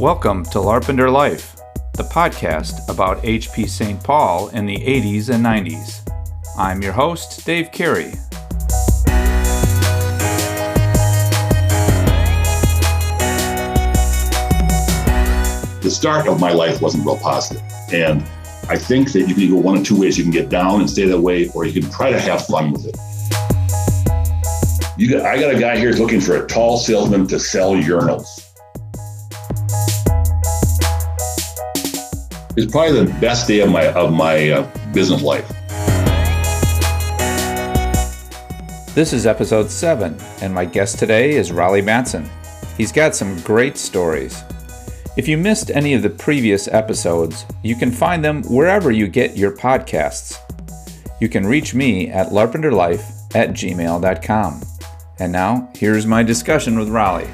Welcome to Larpenteur Life, the podcast about HP St. Paul in the 80s and 90s. I'm your host, Dave Carey. The start of my life wasn't real positive, and I think that you can go one of two ways. You can get down and stay that way, or you can try to have fun with it. You got, I got a guy here looking for a tall salesman to sell urinals. It's probably the best day of my of my uh, business life. This is episode 7, and my guest today is Raleigh Matson. He's got some great stories. If you missed any of the previous episodes, you can find them wherever you get your podcasts. You can reach me at larpenteurlife at gmail.com. And now, here's my discussion with Raleigh.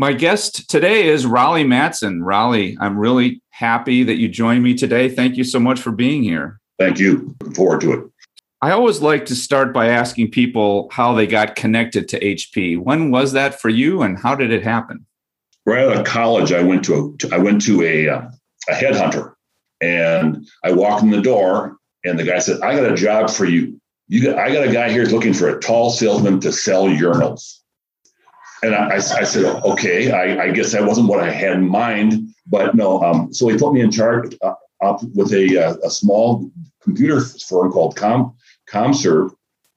My guest today is Raleigh Matson. Raleigh, I'm really happy that you joined me today. Thank you so much for being here. Thank you. Looking forward to it. I always like to start by asking people how they got connected to HP. When was that for you, and how did it happen? Right out of college, I went to a I went to a uh, a headhunter, and I walked in the door, and the guy said, "I got a job for you. You got I got a guy here looking for a tall salesman to sell urinals." And I, I, said, okay, I, I, guess that wasn't what I had in mind, but no. Um, so he put me in charge uh, up with a, uh, a small computer firm called Com ComServe,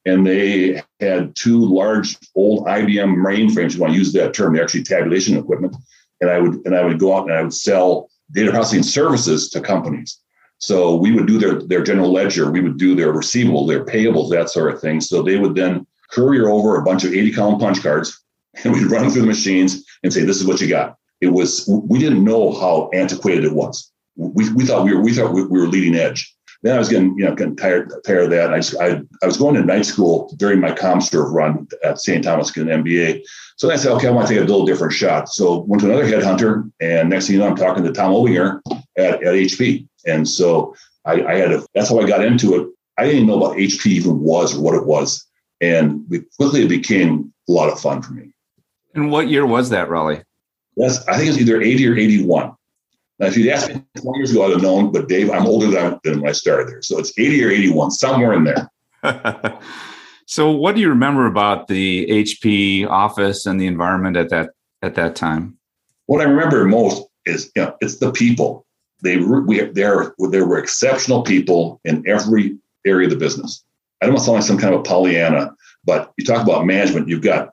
and they had two large old IBM mainframes. You want to use that term? They're actually tabulation equipment. And I would and I would go out and I would sell data processing services to companies. So we would do their their general ledger, we would do their receivables, their payables, that sort of thing. So they would then courier over a bunch of 80 column punch cards and we'd run through the machines and say, "This is what you got." It was we didn't know how antiquated it was. We, we thought we were we thought we, we were leading edge. Then I was getting you know getting tired tired of that. I, just, I I was going to night school during my ComServe run at St. Thomas getting an MBA. So I said, okay, I want to take a little different shot. So went to another headhunter, and next thing you know, I'm talking to Tom Obinger at, at HP. And so I, I had a, that's how I got into it. I didn't know what HP even was or what it was, and quickly it became a lot of fun for me. And what year was that, Raleigh? Yes, I think it's either 80 or 81. Now, if you'd asked me 20 years ago, I'd have known, but Dave, I'm older than, than when I started there. So it's 80 or 81, somewhere in there. so what do you remember about the HP office and the environment at that at that time? What I remember most is you know, it's the people. They we there there were exceptional people in every area of the business. I don't want to sound like some kind of a Pollyanna, but you talk about management, you've got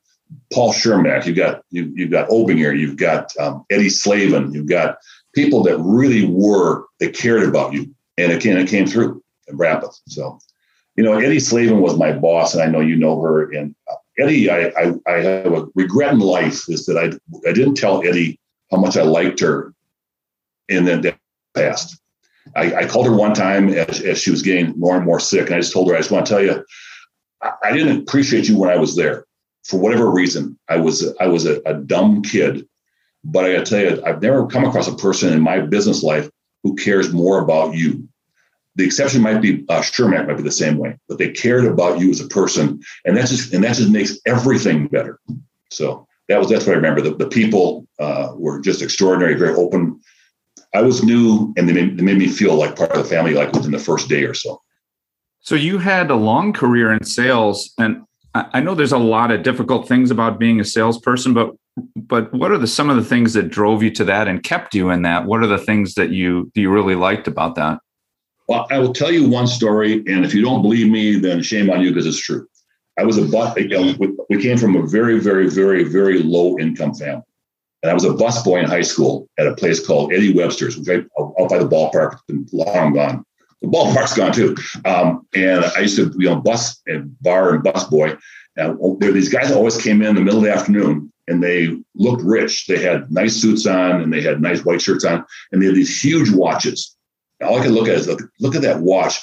Paul Schermack, you've got you, you've got Obinger, you've got um, Eddie Slavin, you've got people that really were that cared about you, and it came it came through in Rapid. So, you know, Eddie Slavin was my boss, and I know you know her. And uh, Eddie, I, I, I have a regret in life is that I I didn't tell Eddie how much I liked her in the past. I, I called her one time as, as she was getting more and more sick, and I just told her, I just want to tell you, I didn't appreciate you when I was there for whatever reason, I was I was a, a dumb kid. But I got to tell you, I've never come across a person in my business life who cares more about you. The exception might be uh, Sherman might be the same way, but they cared about you as a person, and that just and that just makes everything better. So that was that's what I remember. The, the people uh, were just extraordinary, very open. I was new, and they made, they made me feel like part of the family, like within the first day or so. So you had a long career in sales, and I know there's a lot of difficult things about being a salesperson, but but what are the some of the things that drove you to that and kept you in that? What are the things that you you really liked about that? Well, I will tell you one story, and if you don't believe me, then shame on you because it's true. I was a bus. You know, we came from a very, very, very, very low income family, and I was a bus boy in high school at a place called Eddie Webster's, which I out by the ballpark, it's been long gone the ballpark's gone too. Um, and I used to, be on bus and bar and bus boy. And there these guys always came in the middle of the afternoon and they looked rich. They had nice suits on and they had nice white shirts on and they had these huge watches. All I could look at is look, look at that watch.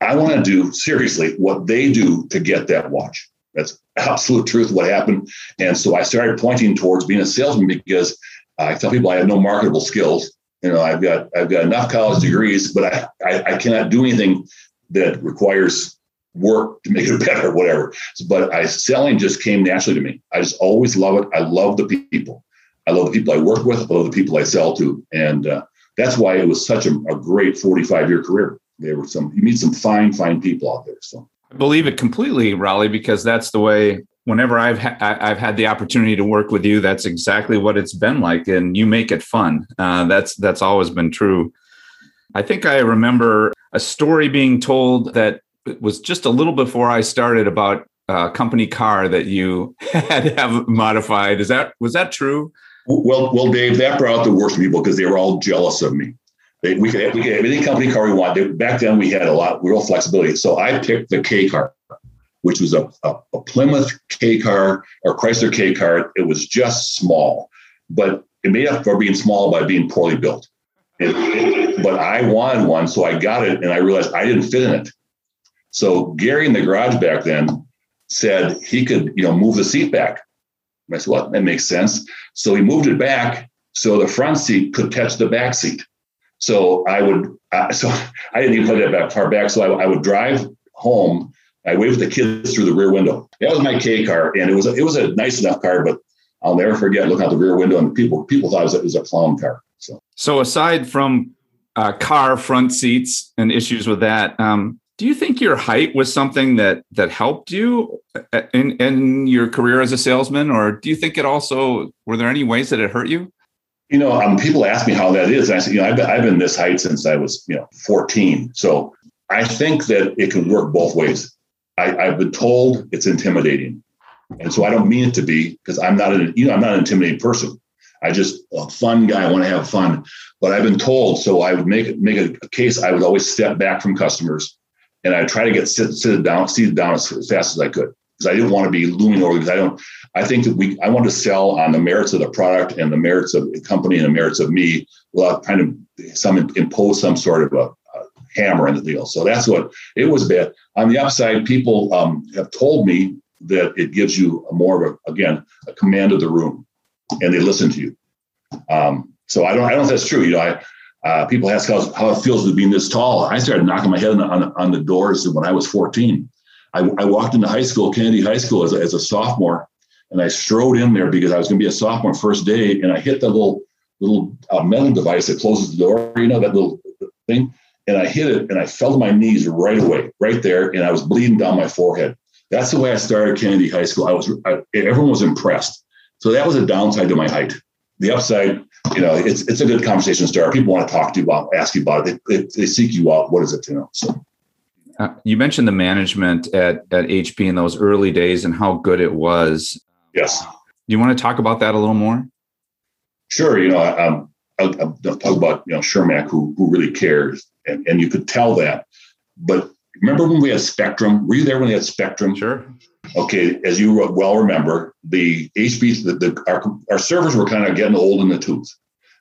I want to do seriously what they do to get that watch. That's absolute truth what happened. And so I started pointing towards being a salesman because I tell people I have no marketable skills you know, I've got I've got enough college degrees, but I, I, I cannot do anything that requires work to make it better, whatever. But I selling just came naturally to me. I just always love it. I love the people. I love the people I work with. I love the people I sell to, and uh, that's why it was such a, a great 45 year career. There were some you meet some fine, fine people out there. So I believe it completely, Raleigh, because that's the way. Whenever I've ha- I've had the opportunity to work with you, that's exactly what it's been like, and you make it fun. Uh, that's that's always been true. I think I remember a story being told that was just a little before I started about a company car that you had have modified. Is that was that true? Well, well, Dave, that brought out the worst people because they were all jealous of me. They, we could we could have any company car we want. Back then, we had a lot real flexibility. So I picked the K car, which was a, a, a Plymouth K car or Chrysler K car. It was just small, but it made up for being small by being poorly built. It, it, but I wanted one, so I got it, and I realized I didn't fit in it. So Gary in the garage back then said he could, you know, move the seat back. I said, well, that makes sense. So he moved it back so the front seat could touch the back seat. So I would, uh, so I didn't even put that back far back. So I, I would drive home. I waved the kids through the rear window. That was my K car, and it was a, it was a nice enough car, but I'll never forget looking out the rear window and people people thought it was a, it was a clown car. So so aside from uh, car front seats and issues with that, um, do you think your height was something that that helped you uh, in in your career as a salesman or do you think it also were there any ways that it hurt you you know um, people ask me how that is and i said you know I've been, I've been this height since i was you know 14 so i think that it can work both ways I, i've been told it's intimidating and so i don't mean it to be because i'm not an you know i'm not an intimidating person I just a fun guy. I want to have fun, but I've been told. So I would make make a, a case. I would always step back from customers and I try to get sit, sit down, seated down as fast as I could because I didn't want to be looming over. Because I don't. I think that we. I want to sell on the merits of the product and the merits of the company and the merits of me, without kind of some impose some sort of a, hammer in the deal. So that's what it was bad. On the upside, people um, have told me that it gives you a more of a again a command of the room, and they listen to you. Um, so I don't. I don't know if that's true. You know, I uh, people ask how, how it feels to be this tall. I started knocking my head on, on, on the doors when I was 14. I, I, walked into high school, Kennedy High School, as a, as a sophomore, and I strode in there because I was going to be a sophomore first day, and I hit the little little uh, metal device that closes the door, you know, that little thing, and I hit it, and I fell to my knees right away, right there, and I was bleeding down my forehead. That's the way I started Kennedy High School. I was I, everyone was impressed. So that was a downside to my height. The upside, you know, it's it's a good conversation starter. People want to talk to you about, ask you about it. They, they, they seek you out. What is it, you know? So. Uh, you mentioned the management at at HP in those early days and how good it was. Yes. Do you want to talk about that a little more? Sure. You know, um, I'll, I'll, talk about you know Shermac, who who really cares, and, and you could tell that. But remember when we had Spectrum? Were you there when we had Spectrum? Sure. Okay, as you well remember, the HP, the, the our, our servers were kind of getting old in the tooth.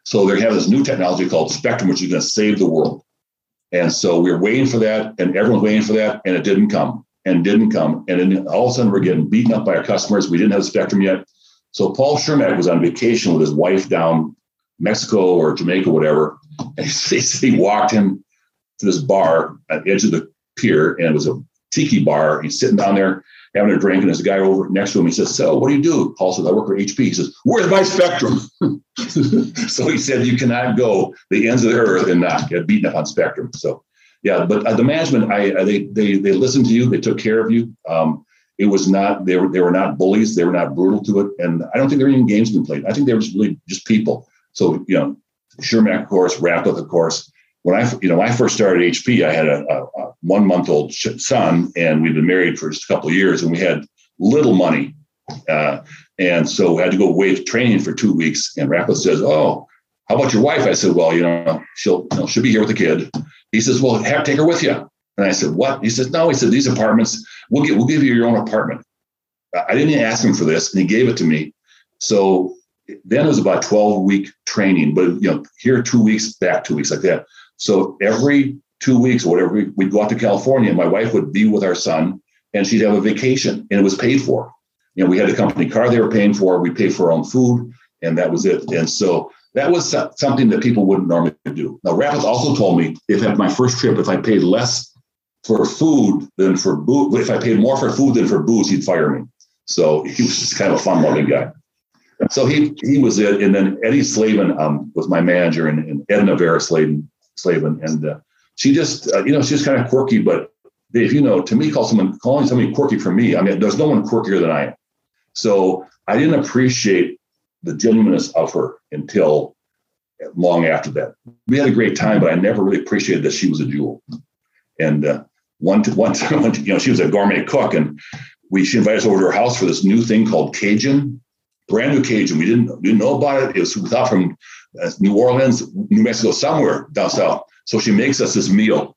So they have this new technology called Spectrum, which is going to save the world. And so we were waiting for that, and everyone's waiting for that, and it didn't come, and didn't come. And then all of a sudden, we're getting beaten up by our customers. We didn't have Spectrum yet. So Paul Shermack was on vacation with his wife down Mexico or Jamaica, whatever. And he, he walked him to this bar at the edge of the pier, and it was a tiki bar. He's sitting down there having a drink, and there's a guy over next to him. He says, "So, what do you do?" Paul says, "I work for HP." He says, "Where's my Spectrum?" so he said, "You cannot go the ends of the earth and not get beaten up on Spectrum." So, yeah, but uh, the management, I, I, they they they listened to you. They took care of you. Um, it was not they were they were not bullies. They were not brutal to it, and I don't think there were even games being played. I think they were just really just people. So you know, Shermac, of course, Rapith, of course when I, you know, when I first started HP, I had a, a, a one month old son, and we'd been married for just a couple of years, and we had little money, uh, and so we had to go away to training for two weeks. And Rapith says, "Oh, how about your wife?" I said, "Well, you know, she'll you know, she'll be here with the kid." He says, "Well, have take her with you." And I said, "What?" He says, "No." He said, "These apartments, we'll get, we'll give you your own apartment." I didn't ask him for this, and he gave it to me. So then it was about 12 week training, but you know, here two weeks, back two weeks, like that. So every two weeks or whatever, we'd go out to California and my wife would be with our son and she'd have a vacation and it was paid for. You know, we had a company car they were paying for, we paid for our own food, and that was it. And so that was something that people wouldn't normally do. Now, Rapith also told me if at my first trip, if I paid less for food than for booze. If I paid more for food than for booze, he'd fire me. So he was just kind of a fun loving guy. So he he was it, and then Eddie Slavin um, was my manager, and, and Edna Vera Slavin, Slavin, and uh, she just uh, you know she's kind of quirky, but Dave, you know, to me, call someone calling somebody quirky for me. I mean, there's no one quirkier than I am. So I didn't appreciate the genuineness of her until long after that. We had a great time, but I never really appreciated that she was a jewel. And uh, one, one you know, she was a gourmet cook, and we she invited us over to her house for this new thing called Cajun, brand new Cajun. We didn't didn't know about it. It was without from New Orleans, New Mexico, somewhere down south. So she makes us this meal,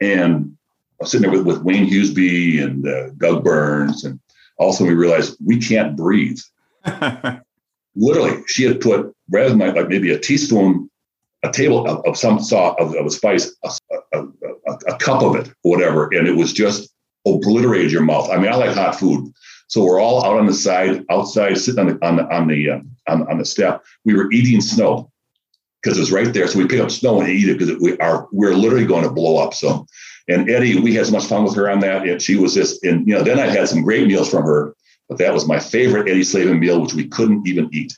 and I was sitting there with, with Wayne Hughesby and uh, Doug Burns, and also we realized we can't breathe. Literally, she had put rather than like maybe a teaspoon, a table of, of some sort of, of a spice, a, a, a, a cup of it, or whatever, and it was just obliterated your mouth. I mean, I like hot food, so we're all out on the side, outside, sitting on the on the on the uh, on, on the step. We were eating snow because it was right there. So we pick up snow and eat it because we are we're literally going to blow up. So, and Eddie, we had so much fun with her on that, and she was just and you know then I had some great meals from her, but that was my favorite Eddie Slavin meal, which we couldn't even eat.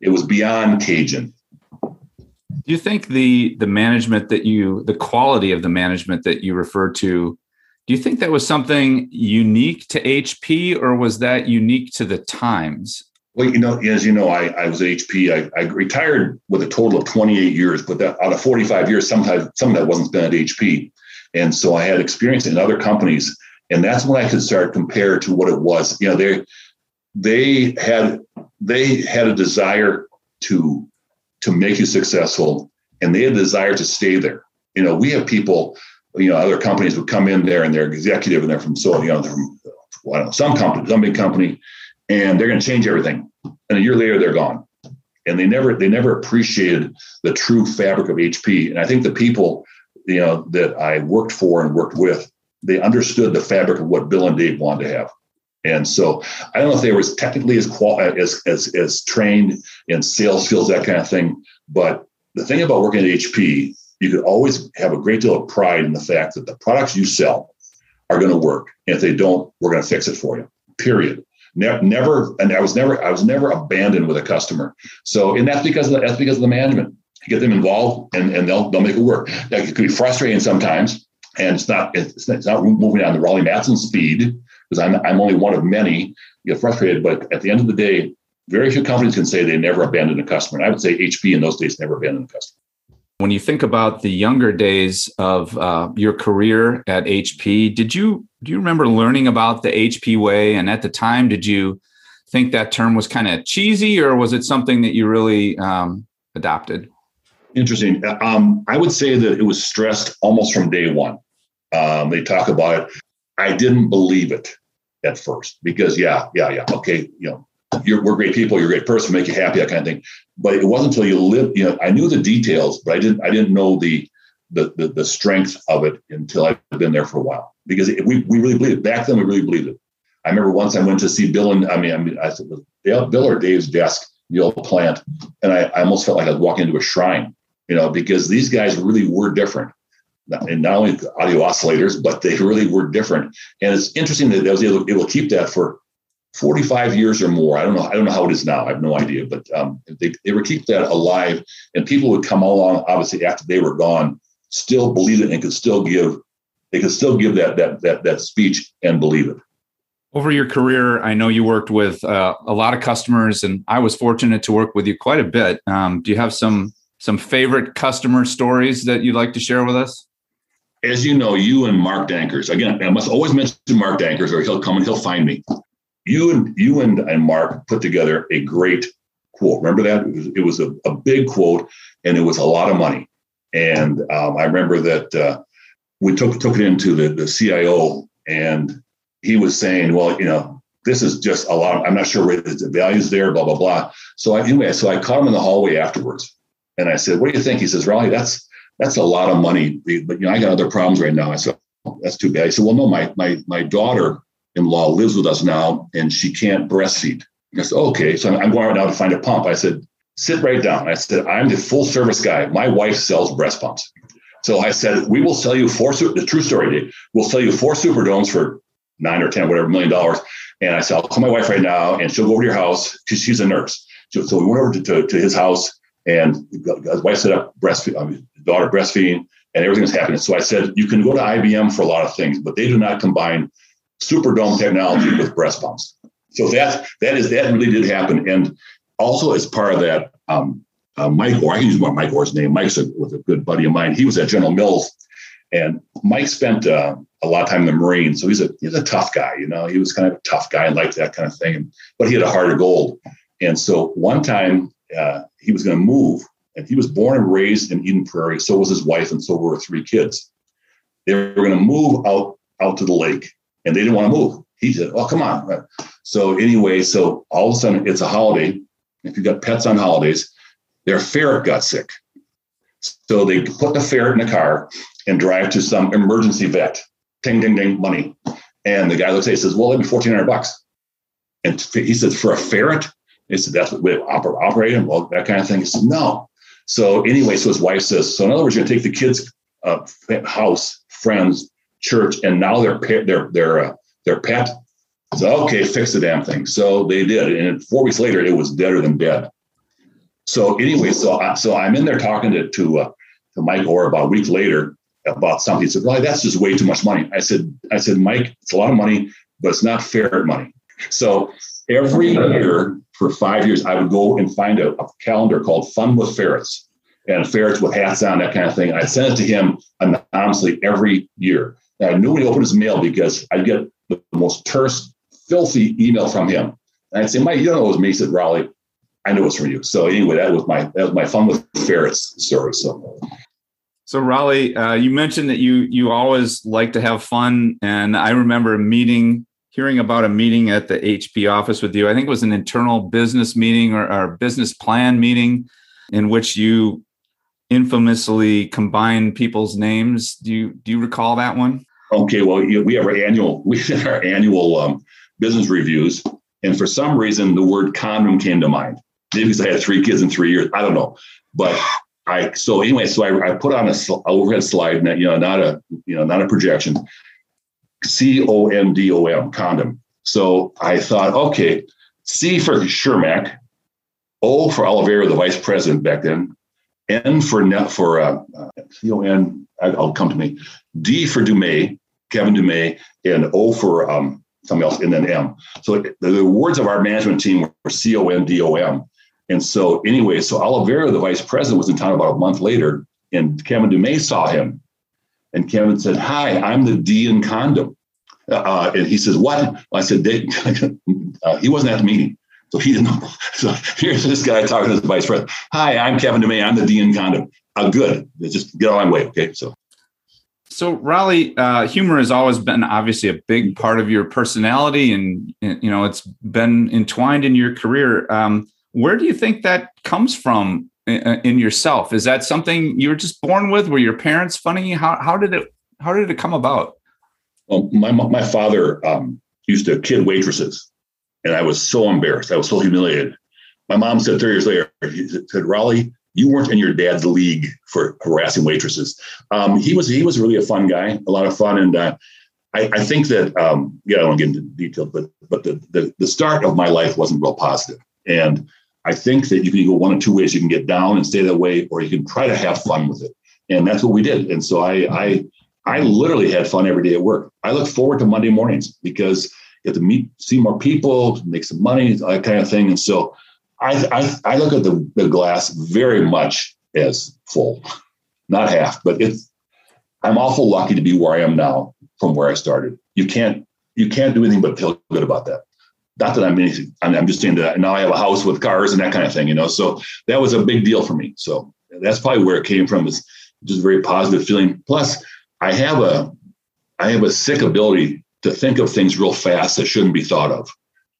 It was beyond Cajun. Do you think the the management that you the quality of the management that you referred to do you think that was something unique to HP or was that unique to the times? Well, you know, as you know, I, I was at HP. I, I retired with a total of 28 years, but that, out of 45 years, sometimes some of that wasn't spent at HP. And so I had experience in other companies. And that's when I could start compare to what it was. You know, they they had they had a desire to to make you successful and they had a desire to stay there. You know, we have people, you know, other companies would come in there and they're executive and they're from so, you know, they're from I don't know, some company, some big company, and they're going to change everything. And a year later, they're gone. And they never they never appreciated the true fabric of HP. And I think the people you know that I worked for and worked with, they understood the fabric of what Bill and Dave wanted to have. And so I don't know if they were as technically as qual as as as trained in sales skills, that kind of thing. But the thing about working at HP, you could always have a great deal of pride in the fact that the products you sell are going to work. And if they don't, we're going to fix it for you. Period. Never, never, and I was never, I was never abandoned with a customer. So, and that's because of the, that's because of the management. You get them involved, and, and they'll they'll make it work. That it could be frustrating sometimes, and it's not it's, it's not moving on the Raleigh Matson speed because I'm I'm only one of many. You get frustrated, but at the end of the day, very few companies can say they never abandoned a customer. And I would say HP in those days never abandoned a customer. When you think about the younger days of uh, your career at HP, did you do you remember learning about the HP way? And at the time, did you think that term was kind of cheesy, or was it something that you really um, adopted? Interesting. Um, I would say that it was stressed almost from day one. Um, they talk about it. I didn't believe it at first because, yeah, yeah, yeah. Okay, you know, you're, we're great people. You're a great person. Make you happy. That kind of thing. But it wasn't until you live. You know, I knew the details, but I didn't. I didn't know the the the, the strength of it until I've been there for a while. Because it, we we really believed it. Back then, we really believed it. I remember once I went to see Bill and I mean, I mean, I said Bill or Dave's desk, the old plant, and I, I almost felt like I was walking into a shrine you know, because these guys really were different. And not only audio oscillators, but they really were different. And it's interesting that they was able, able to keep that for 45 years or more. I don't know. I don't know how it is now. I have no idea. But um, they, they would keep that alive, and people would come along, obviously after they were gone, still believe it and could still give. They could still give that that that that speech and believe it. Over your career, I know you worked with uh, a lot of customers, and I was fortunate to work with you quite a bit. Um, do you have some some favorite customer stories that you'd like to share with us? As you know, you and Mark Dankers, again, I must always mention Mark Dankers or he'll come and he'll find me. You and you and, and Mark put together a great quote. Remember that? It was, it was a, a big quote and it was a lot of money. And um, I remember that uh, we took took it into the, the CIO and he was saying, well, you know, this is just a lot. Of, I'm not sure where the value's there, blah, blah, blah. So I, anyway, so I caught him in the hallway afterwards and I said, "What do you think?" He says, "Raleigh, that's that's a lot of money, but you know, I got other problems right now." I said, oh, "That's too bad." He said, "Well, no, my my my daughter-in-law lives with us now, and she can't breastfeed." I said, "Okay." So I'm going right now to find a pump. I said, "Sit right down." I said, "I'm the full service guy. My wife sells breast pumps." So I said, we will sell you four, the true story, Dave, we'll sell you four Superdomes for nine or 10, whatever million dollars. And I said, I'll call my wife right now and she'll go over to your house because she's a nurse. So, so we went over to, to, to, his house and his wife set up breastfeed, I mean, daughter breastfeeding and everything was happening. So I said, you can go to IBM for a lot of things, but they do not combine Superdome technology with breast pumps. So that that is that really did happen. And also as part of that, um, uh, Mike Orr, I can use Mike Orr's name. Mike's a, was a good buddy of mine. He was at General Mills, and Mike spent uh, a lot of time in the Marines. So he's a he's a tough guy. You know, he was kind of a tough guy and liked that kind of thing. But he had a heart of gold. And so one time uh, he was going to move, and he was born and raised in Eden Prairie. So was his wife, and so were three kids. They were going to move out out to the lake, and they didn't want to move. He said, "Oh, come on." So anyway, so all of a sudden it's a holiday. If you've got pets on holidays, their ferret got sick. So they put the ferret in the car and drive to some emergency vet. Ding, ding, ding, money. And the guy looks at it says, Well, it'd be 1400 bucks. And he says, For a ferret? He said, That's what we operate in, well, that kind of thing. He said, No. So anyway, so his wife says, So in other words, you're going to take the kids' uh, house, friends, church, and now their their, their, uh, their pet. So, okay, fix the damn thing. So they did. And four weeks later, it was deader than dead. So anyway, so I, so I'm in there talking to to, uh, to Mike Orr about a week later about something. He said, "Well, that's just way too much money." I said, "I said, Mike, it's a lot of money, but it's not fair money." So every year for five years, I would go and find a, a calendar called Fun with Ferrets and ferrets with hats on, that kind of thing. I sent it to him anonymously every year. And I knew when he opened his mail because I'd get the most terse, filthy email from him. And I'd say, Mike, you don't know it was me. He said, Raleigh, I knew it was from you. So anyway, that was my that was my fun with ferrets story. So. So Raleigh, uh, you mentioned that you you always like to have fun, and I remember a meeting, hearing about a meeting at the HP office with you. I think it was an internal business meeting or, or business plan meeting, in which you infamously combine people's names. Do you do you recall that one? Okay, well, we have our annual we have our annual um, business reviews, and for some reason, the word condom came to mind maybe because I had three kids in three years. I don't know. But I so anyway, so I, I put on a, a overhead slide, you know, not a you know not a projection. C O M D O M condom. So I thought, okay, C for Shermack, O for Oliveira, the vice president back then, N for net for uh, C O N. I'll come to me. D for Dumais, Kevin Dumais, and O for um, something else, and then M. So the, the words of our management team were C O N D O M. And so, anyway, so Oliveira, the vice president, was in town about a month later, and Kevin Dumais saw him. And Kevin said, Hi, I'm the D in condom. Uh, and he says, What? I said, uh, He wasn't at the meeting. So he didn't know. So here's this guy talking to the vice president. Hi, I'm Kevin Dumais. I'm the D in condom. Uh, good. Just get on my way. Okay. So so Raleigh, uh, humor has always been obviously a big part of your personality, and you know it's been entwined in your career. Um, where do you think that comes from in, yourself? Is that something you were just born with? Were your parents funny? How how did it how did it come about? Well, my my father um, used to kid waitresses, and I was so embarrassed. I was so humiliated. My mom said three years later, he said, "Raleigh, you weren't in your dad's league for harassing waitresses." Um, he was he was really a fun guy, a lot of fun, and uh, I, I, think that um, yeah, I don't get into detail, but but the, the the start of my life wasn't real positive, and I think that you can go one of two ways. You can get down and stay that way, or you can try to have fun with it. And that's what we did. And so I, I, I literally had fun every day at work. I look forward to Monday mornings because have to meet, see more people, make some money, that kind of thing. And so I, I, I look at the, the glass very much as full, not half, but it's, I'm awful lucky to be where I am now from where I started. You can't, you can't do anything but feel good about that not that I'm anything, I'm just saying that now I have a house with cars and that kind of thing, you know. So that was a big deal for me. So that's probably where it came from is just a very positive feeling. Plus, I have a I have a sick ability to think of things real fast that shouldn't be thought of.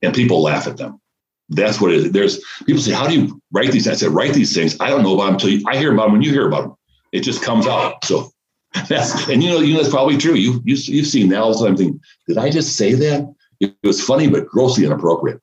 And people laugh at them. That's what it is. There's people say, How do you write these? I said, write these things. I don't know about them until you, I hear about them when you hear about them. It just comes out. So that's and you know, you know that's probably true. You, you you've seen that all the time thinking, did I just say that? It was funny, but grossly inappropriate.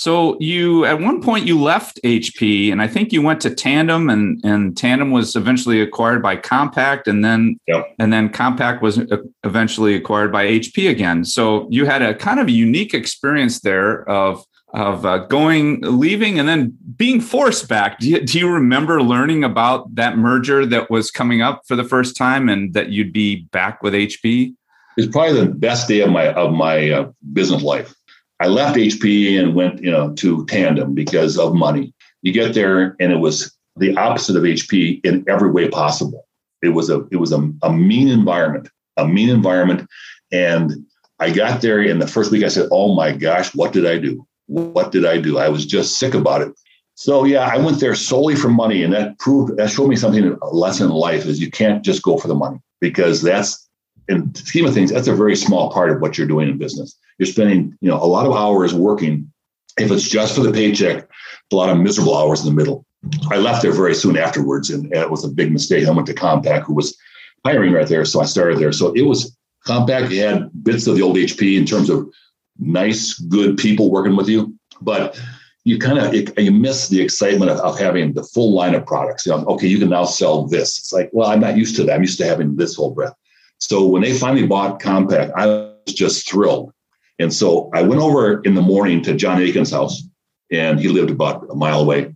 So you at one point you left HP and I think you went to Tandem and and Tandem was eventually acquired by Compaq and then yep. and then Compaq was eventually acquired by HP again. So you had a kind of a unique experience there of of uh, going leaving and then being forced back. Do you, do you remember learning about that merger that was coming up for the first time and that you'd be back with HP? It's probably the best day of my of my uh, business life I left HP and went, you know, to Tandem because of money. You get there and it was the opposite of HP in every way possible. It was a it was a, a mean environment, a mean environment. And I got there and the first week I said, Oh my gosh, what did I do? What did I do? I was just sick about it. So yeah, I went there solely for money, and that proved that showed me something a lesson in life is you can't just go for the money because that's in the scheme of things, that's a very small part of what you're doing in business. You're spending, you know, a lot of hours working. If it's just for the paycheck, a lot of miserable hours in the middle. I left there very soon afterwards, and it was a big mistake. I went to Compaq, who was hiring right there, so I started there. So it was Compaq had bits of the old HP in terms of nice, good people working with you, but you kind of you miss the excitement of, of, having the full line of products. You know, okay, you can now sell this. It's like, well, I'm not used to that. I'm used to having this whole breadth. So when they finally bought Compaq, I was just thrilled. And so I went over in the morning to John Aiken's house, and he lived about a mile away.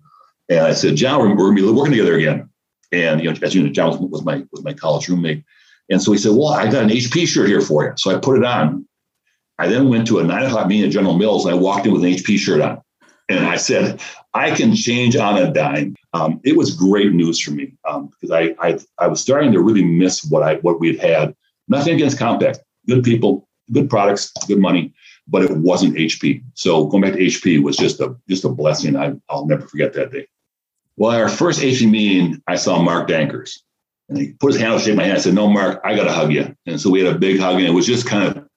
And I said, John, we're, going to be working together again. And you know, as you know, John was, was my was my college roommate. And so he said, Well, I got an HP shirt here for you. So I put it on. I then went to a nine o'clock meeting at General Mills and I walked in with an HP shirt on. And I said, I can change on a dime. Um, it was great news for me because um, I, I, I was starting to really miss what I what we had had. Nothing against Compaq, good people, good products, good money, but it wasn't HP. So going back to HP was just a just a blessing. I, I'll never forget that day. Well, our first HP meeting, I saw Mark Dankers, and he put his hand out, shake my hand. I said, "No, Mark, I got to hug you." And so we had a big hug, and it was just kind of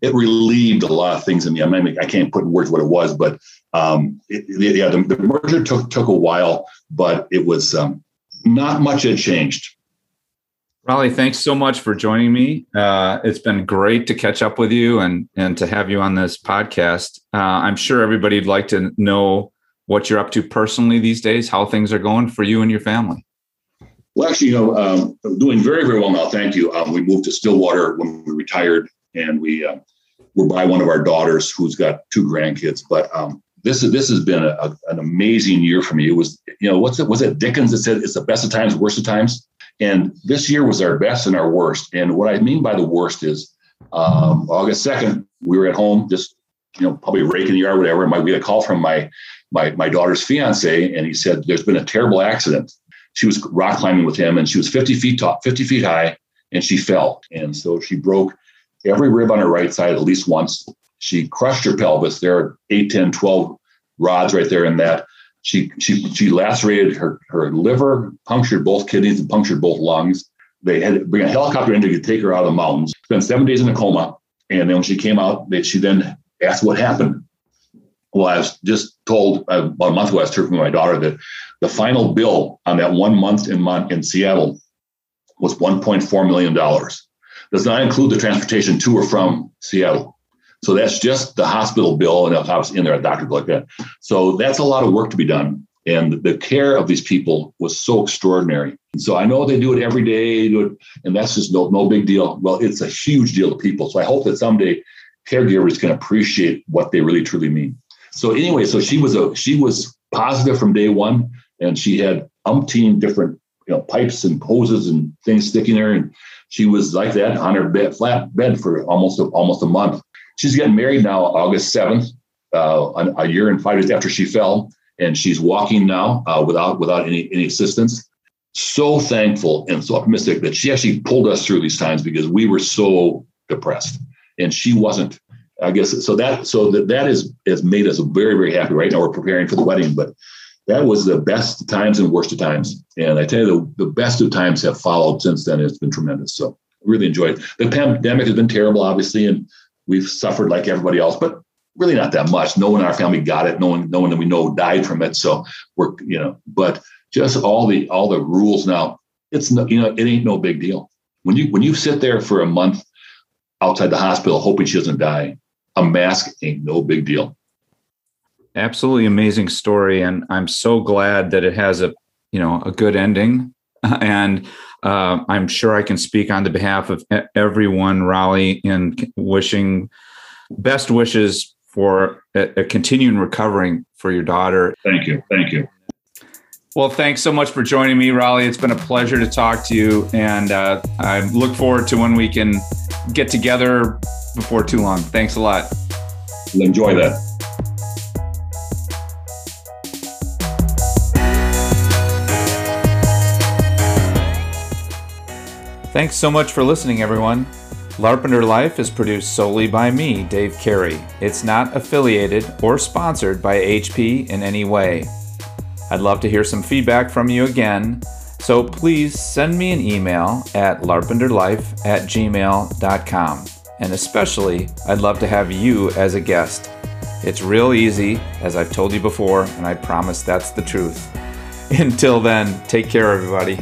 it relieved a lot of things in me. I mean, I can't put in words what it was, but um, it, yeah, the, the, merger took took a while, but it was um, not much had changed. Rollie, thanks so much for joining me. Uh, it's been great to catch up with you and and to have you on this podcast. Uh, I'm sure everybody'd like to know what you're up to personally these days, how things are going for you and your family. Well, actually, you know, um, I'm doing very very well now. Thank you. Um, we moved to Stillwater when we retired, and we uh, were by one of our daughters who's got two grandkids. But um, this is this has been a, a, an amazing year for me. It was you know what's it was it Dickens that said it's the best of times, worst of times, and this year was our best and our worst. And what I mean by the worst is um, August second, we were at home just you know probably raking the yard, whatever. And we had a call from my my my daughter's fiance, and he said there's been a terrible accident. She was rock climbing with him, and she was 50 feet tall, 50 feet high, and she fell, and so she broke every rib on her right side at least once. She crushed her pelvis. There are 8, 10, 12 rods right there in that. She she she lacerated her her liver, punctured both kidneys, and punctured both lungs. They had to bring a helicopter in to take her out of the mountains. Spent seven days in a coma, and then when she came out, they, she then asked what happened. Well, I was just told uh, about a month ago. I was heard from my daughter that the final bill on that one month in in Seattle was 1.4 million dollars does not include the transportation to or from Seattle. So that's just the hospital bill, and obviously in there a doctor like that. So that's a lot of work to be done. And the care of these people was so extraordinary. And so I know they do it every day, do it, and that's just no no big deal. Well, it's a huge deal to people. So I hope that someday caregivers can appreciate what they really truly mean. So anyway, so she was a she was positive from day one, and she had umpteen different you know pipes and hoses and things sticking there, and she was like that on her bed, flat bed for almost a, almost a month. She's getting married now, August seventh, uh, a year and five days after she fell, and she's walking now uh, without without any any assistance. So thankful and so optimistic that she actually pulled us through these times because we were so depressed, and she wasn't. I guess so that so that that is has made us very very happy. Right now we're preparing for the wedding, but that was the best of times and worst of times. And I tell you, the, the best of times have followed since then. It's been tremendous. So really enjoyed it. The pandemic has been terrible, obviously, and we've suffered like everybody else, but really not that much. No one in our family got it. No one, no one that we know died from it. So we're, you know, but just all the all the rules now. It's no, you know, it ain't no big deal. When you when you sit there for a month outside the hospital hoping she doesn't die, a mask ain't no big deal. absolutely amazing story, and I'm so glad that it has a you know a good ending. And uh, I'm sure I can speak on the behalf of everyone, Raleigh, in wishing best wishes for a, a continuing recovering for your daughter. Thank you. Thank you. Well, thanks so much for joining me, Raleigh. It's been a pleasure to talk to you, and uh, I look forward to when we can get together before too long. Thanks a lot. Enjoy that. Thanks so much for listening, everyone. Larpenteur Life is produced solely by me, Dave Carey. It's not affiliated or sponsored by HP in any way. I'd love to hear some feedback from you again, so please send me an email at larpenteurlife at gmail.com. And especially, I'd love to have you as a guest. It's real easy, as I've told you before, and I promise that's the truth. Until then, take care, everybody.